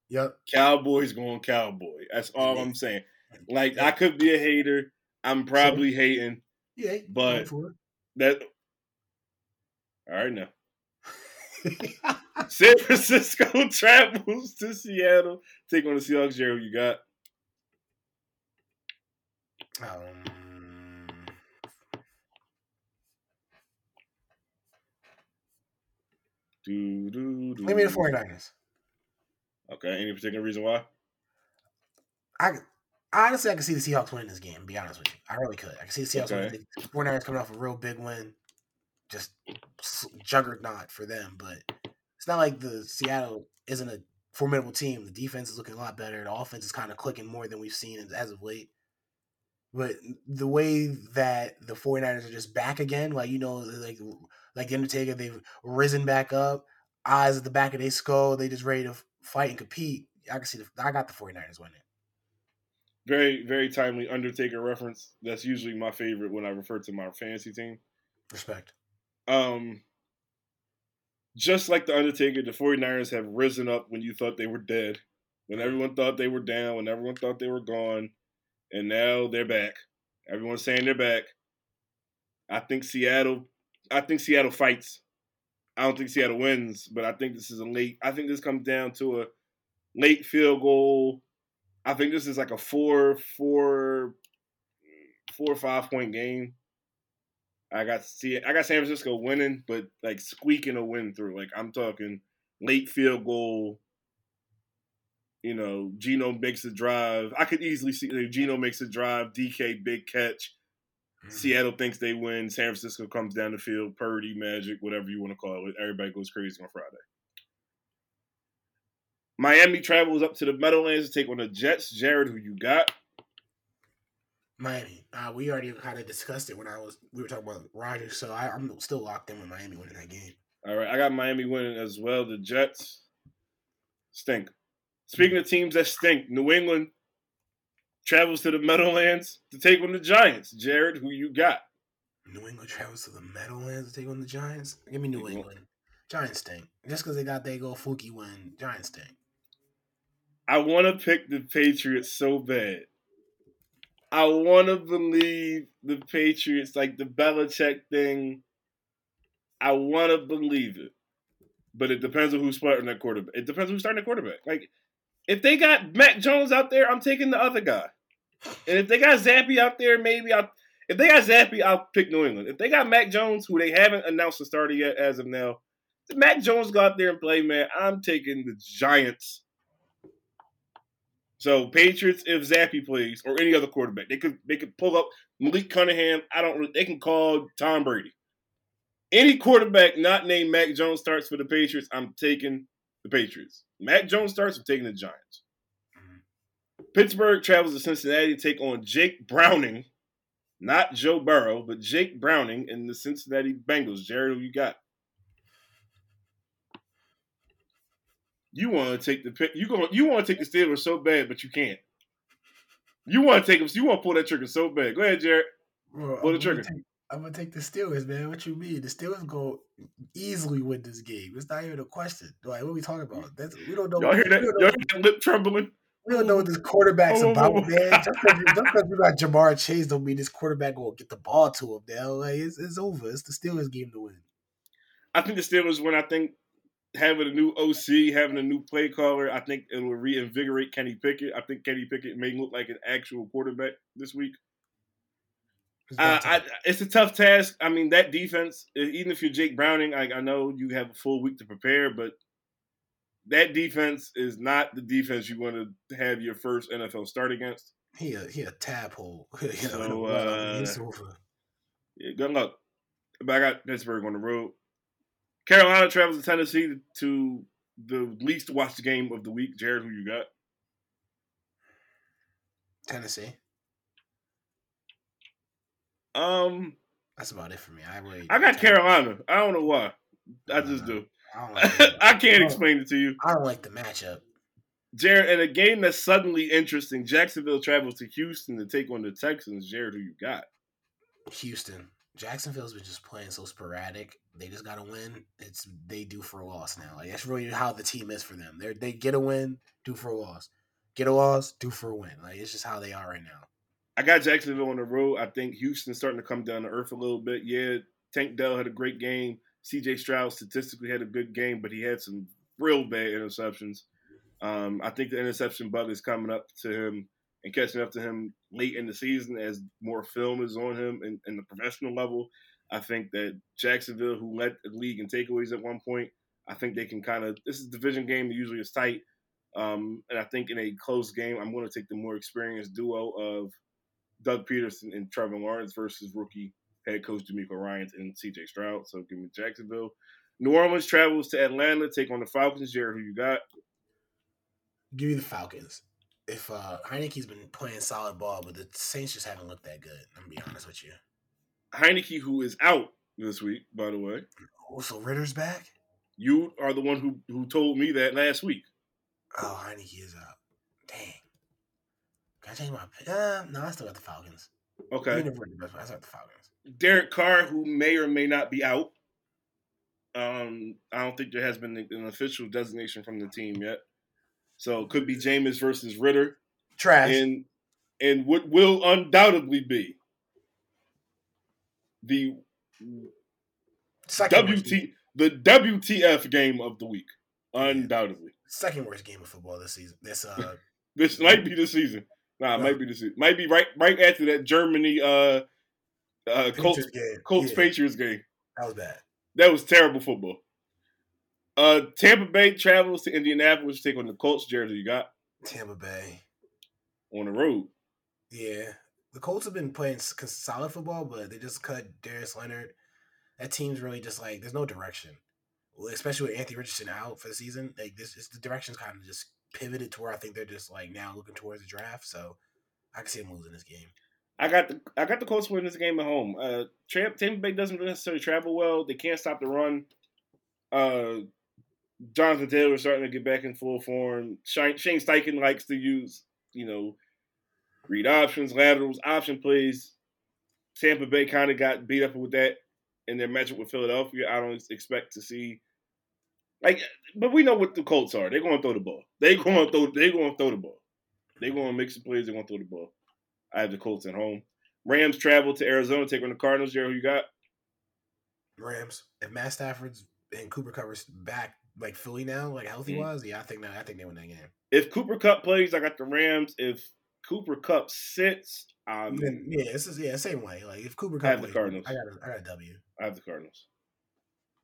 Yep. Cowboys going Cowboy. That's all I'm saying. Like. I could be a hater. I'm probably hating Yeah. But- that. All right now. San Francisco travels to Seattle. Take on the Seahawks. Jerry, who you got? um, Do, do, do. give me the 49ers. Okay. Any particular reason why? I honestly, I can see the Seahawks winning this game. Be honest with you, I really could. I can see the Seahawks Okay. winning. The 49ers coming off a real big win, just juggernaut for them. But it's not like the Seattle isn't a formidable team. The defense is looking a lot better. The offense is kind of clicking more than we've seen as of late. But the way that the 49ers are just back again, like you know, like like the Undertaker, they've risen back up, eyes at the back of their skull, they just ready to fight and compete. I can see the I got the 49ers winning. Very, very timely Undertaker reference. That's usually my favorite when I refer to my fantasy team. Respect. Um, just like the Undertaker, the 49ers have risen up when you thought they were dead, when everyone thought they were down, when everyone thought they were gone, and now they're back. Everyone's saying they're back. I think Seattle. I think Seattle fights. I don't think Seattle wins, but I think this is a late. I think this comes down to a late field goal. I think this is like a four, four, four or five point game. I got see I got San Francisco winning, but like squeaking a win through. Like I'm talking late field goal. You know, Geno makes a drive. I could easily see like, Geno makes a drive. DK big catch. Hmm. Seattle thinks they win. San Francisco comes down the field. Purdy, Magic, whatever you want to call it. Everybody goes crazy on Friday. Miami travels up to the Meadowlands to take on the Jets. Jarod, who you got? Miami. Uh, we already kind of discussed it when I was we were talking about Rodgers, so I, I'm still locked in with Miami winning that game. All right, I got Miami winning as well. The Jets stink. Speaking of teams that stink, New England travels to the Meadowlands to take on the Giants. Jarod, who you got? New England travels to the Meadowlands to take on the Giants. Give me New. England. Giants stink. Just because they got they go fluky win, Giants stink. I want to pick the Patriots so bad. I want to believe the Patriots, like the Belichick thing. I want to believe it, but it depends on who's starting that quarterback. It depends on who's starting the quarterback. Like, if they got Mac Jones out there, I'm taking the other guy. And if they got Zappe out there, maybe I'll. If they got Zappe, I'll pick New England. If they got Mac Jones, who they haven't announced the starter yet as of now, if Mac Jones go out there and play, man, I'm taking the Giants. So Patriots, if Zappe plays or any other quarterback, they could they could pull up Malik Cunningham. I don't. They can call Tom Brady. Any quarterback not named Mac Jones starts for the Patriots. I'm taking the Patriots. Mac Jones starts. I'm taking the Giants. Pittsburgh travels to Cincinnati to take on Jake Browning, not Joe Burrow, but Jake Browning and the Cincinnati Bengals. Jarod, who you got? You want to take the pick? You going? You want to take the Steelers so bad, but you can't. You want to take him? You want to pull that trigger so bad? Go ahead, Jarod. Bro, Pull the I'm gonna trigger. take- I'm gonna take the Steelers, man. What you mean? The Steelers go easily win this game. It's not even a question. Like, what are we talking about? That's we don't know. Y'all hear that? Y'all hear that lip trembling? we don't know what this quarterback's Oh, about, oh. man. Just because 'cause got Ja'Marr Chase don't mean this quarterback will get the ball to him. Now, like it's, it's over. It's the Steelers game to win. I think the Steelers win. I think having a new OC, having a new play caller, I think it will reinvigorate Kenny Pickett. I think Kenny Pickett may look like an actual quarterback this week. It's Uh, I, it's a tough task. I mean, that defense, even if you're Jake Browning, I, I know you have a full week to prepare, but that defense is not the defense you want to have your first NFL start against. he a he a tadpole. So, uh. Yeah, good luck. But I got Pittsburgh on the road. Carolina travels to Tennessee to the least watched game of the week. Jarod, who you got? Tennessee. Um, That's about it for me. I really. I got Carolina. I don't know why. I just do. I don't like. I can't Oh. explain it to you. I don't like the matchup. Jarod, in a game that's suddenly interesting, Jacksonville travels to Houston to take on the Texans. Jarod, who you got? Houston. Jacksonville's been just playing so sporadic. They just got to win. It's they do for a loss now. Like that's really how the team is for them. They they get a win, do for a loss. Get a loss, do for a win. Like it's just how they are right now. I got Jacksonville on the road. I think Houston's starting to come down to earth a little bit. Yeah, Tank Dell had a great game. CJ Stroud statistically had a good game, but he had some real bad interceptions. Um, I think the interception bug is coming up to him and catching up to him late in the season as more film is on him in, in the professional level. I think that Jacksonville, who led the league in takeaways at one point, I think they can kind of. This is division game. That usually is tight. Um, and I think in a close game, I'm going to take the more experienced duo of Doug Pederson and Trevor Lawrence versus rookie head coach DeMeco Ryan and CJ Stroud. So give me Jacksonville. New Orleans travels to Atlanta, take on the Falcons. Jarod, who you got? Give me the Falcons. If uh Heinicke's been playing solid ball, but the Saints just haven't looked that good. I'm gonna be honest with you. Heinicke, who is out this week, by the way. Oh, so Ridder's back? You are the one who who told me that last week. Oh, Heinicke is out. Dang. Can I change my pick? Uh, no, I still got the Falcons. Okay. He never won the best, I still got the Falcons. Derek Carr, who may or may not be out. Um, I don't think there has been an official designation from the team yet. So it could be Jameis versus Ridder. Trash. and and what will undoubtedly be the second WT the WTF game of the week. Undoubtedly, second worst game of football this season. This uh, this might be the season. Nah, it No. might be the season. Might be right right after that Germany uh uh Colts Patriots game. Colts Yeah, Patriots game. That was bad. That was terrible football. Uh, Tampa Bay travels to Indianapolis to take on the Colts. Jarod, who you got Tampa Bay. on the road? Yeah, the Colts have been playing solid football, but they just cut Darius Leonard. That team's really just like there's no direction, especially with Anthony Richardson out for the season. Like this, is the direction's kind of just pivoted to where I think they're just like now looking towards the draft. So I can see them losing this game. I got the I got the Colts winning this game at home. Uh, Tampa Bay doesn't necessarily travel well. They can't stop the run. Uh, Jonathan Taylor is starting to get back in full form. Shane, Steichen likes to use, you know, read options, laterals, option plays. Tampa Bay kind of got beat up with that in their matchup with Philadelphia. I don't expect to see like, but we know what the Colts are. They're going to throw the ball. They're going to throw. They're going to throw the ball. They're going to make some plays. They're going to throw the ball. I have the Colts at home. Rams travel to Arizona, take on the Cardinals. Jarod, who you got? Rams. If Matt Stafford's and Cooper covers back like Philly now, like healthy Mhm. wise, yeah, I think that I think they win that game. If Cooper Kupp plays, I got the Rams. If Cooper Kupp sits, um, Then, yeah, this is yeah, same way. Like if Cooper I have Kupp the plays, Cardinals. I got a, I got a W. I have the Cardinals.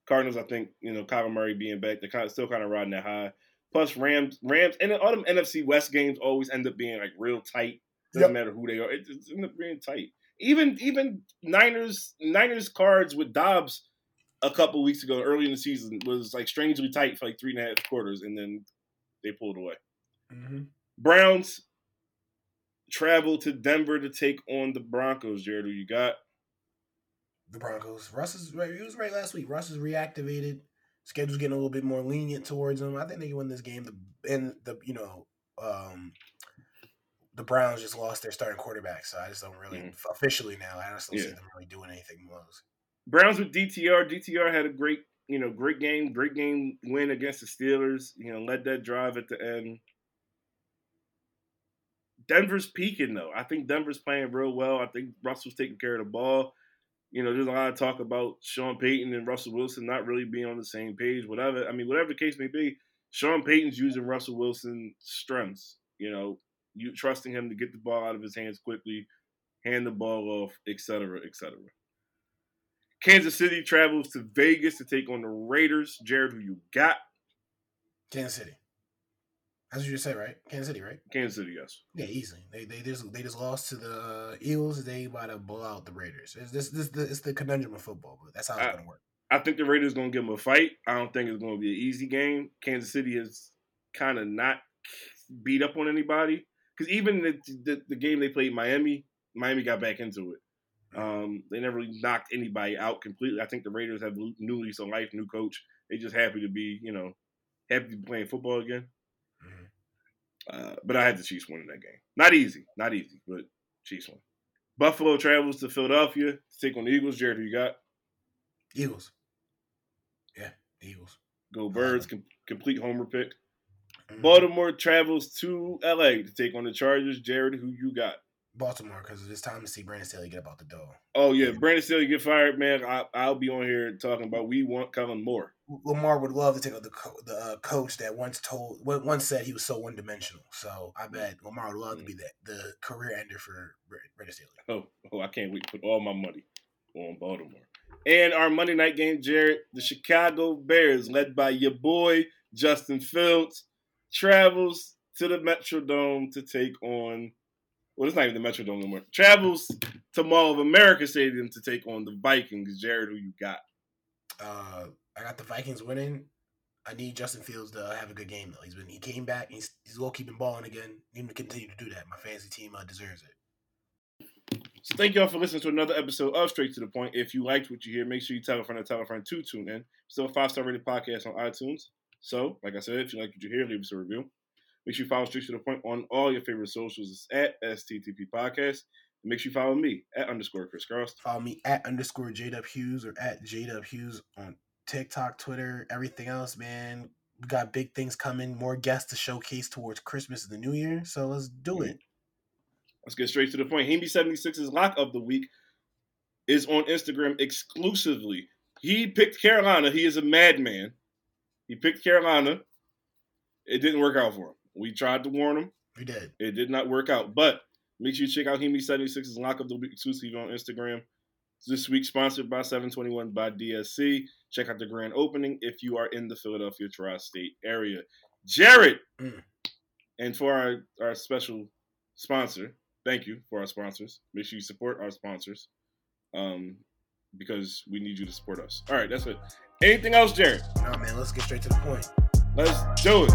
Cardinals, I think you know Kyler Murray being back, they're kind of still kind of riding that high. Plus Rams, Rams, and all them NFC West games always end up being like real tight. Doesn't matter who they are, it just ends up being tight. Even even Niners Niners cards with Dobbs a couple weeks ago, early in the season, was like strangely tight for like three and a half quarters, and then they pulled away. Mm-hmm. Browns travel to Denver to take on the Broncos. Jarod, who you got? The Broncos. Russ is right. He was right last week. Russ is reactivated. Schedule's getting a little bit more lenient towards him. I think they can win this game. The and the you know um the Browns just lost their starting quarterback, so I just don't really Mhm. officially now. I just don't see them really doing anything close. Browns with DTR. DTR had a great, you know, great game, great game win against the Steelers. You know, led that drive at the end. Denver's peaking though. I think Denver's playing real well. I think Russell's taking care of the ball. You know, there's a lot of talk about Sean Payton and Russell Wilson not really being on the same page. Whatever. I mean, whatever the case may be, Sean Payton's using Russell Wilson's strengths. You know, you trusting him to get the ball out of his hands quickly, hand the ball off, et cetera, et cetera. Kansas City travels to Vegas to take on the Raiders. Jarod, who you got? Kansas City. That's what you just said, right? Kansas City, right? Kansas City, yes. Yeah, easily. They they just they just lost to the uh, Eagles. They about to blow out the Raiders. It's this this the it's the conundrum of football, but that's how it's I- gonna work. I think the Raiders going to give them a fight. I don't think it's going to be an easy game. Kansas City is kind of not beat up on anybody because even the, the the game they played Miami, Miami got back into it. Um, they never really knocked anybody out completely. I think the Raiders have new lease on life, new coach. They just happy to be, you know, happy to be playing football again. Mhm. Uh, but I had the Chiefs winning that game. Not easy, not easy, but Chiefs win. Buffalo travels to Philadelphia to take on the Eagles. Jarod, who you got? Eagles. Yeah, Eagles. Go Birds, com- complete homer pick. Mhm. Baltimore travels to LA to take on the Chargers. Jarod, who you got? Baltimore, because it's time to see Brandon Staley get up out the door. Oh yeah, Brandon Staley get fired, man. I, I'll be on here talking about we want Kellen Moore. Lamar would love to take out the co- the uh, coach that once told once said he was so one dimensional. So I bet Lamar would love to be that the career ender for Brandon Staley. Oh, oh, I can't wait to put all my money on Baltimore. And our Monday night game, Jarod, the Chicago Bears, led by your boy Justin Fields, travels to the Metrodome to take on. Well, it's not even the Metrodome anymore. Travels to Mall of America Stadium to take on the Vikings. Jarod, who you got? Uh, I got the Vikings winning. I need Justin Fields to have a good game though. He's been he came back. He's he's low keeping balling again. Need him to continue to do that. My fantasy team uh, deserves it. So thank y'all for listening to another episode of Straight to the Point. If you liked what you hear, make sure you tell a friend and tell a friend to tune in. Still a five star rated podcast on iTunes. So, like I said, if you like what you hear, leave us a review. Make sure you follow Straight to the Point on all your favorite socials. It's at STTP Podcast. And make sure you follow me at underscore Chris Cross. Follow me at underscore JW Hughes or at JW Hughes on TikTok, Twitter, everything else, man. We got big things coming, more guests to showcase towards Christmas and the New Year. So let's do it. Let's get straight to the point. Hemi76's lock of the week is on Instagram exclusively. He picked Carolina. He is a madman. He picked Carolina. It didn't work out for him. We tried to warn him. We did. It did not work out. But make sure you check out Hemi76's lock of the week exclusively on Instagram. This week sponsored by 721 by DSC. Check out the grand opening if you are in the Philadelphia tri-state area. Jarod, Mm. and for our, our special sponsor, thank you for our sponsors. Make sure you support our sponsors um, because we need you to support us. All right, that's it. Anything else, Jarod? Nah, man, let's get straight to the point. Let's do it.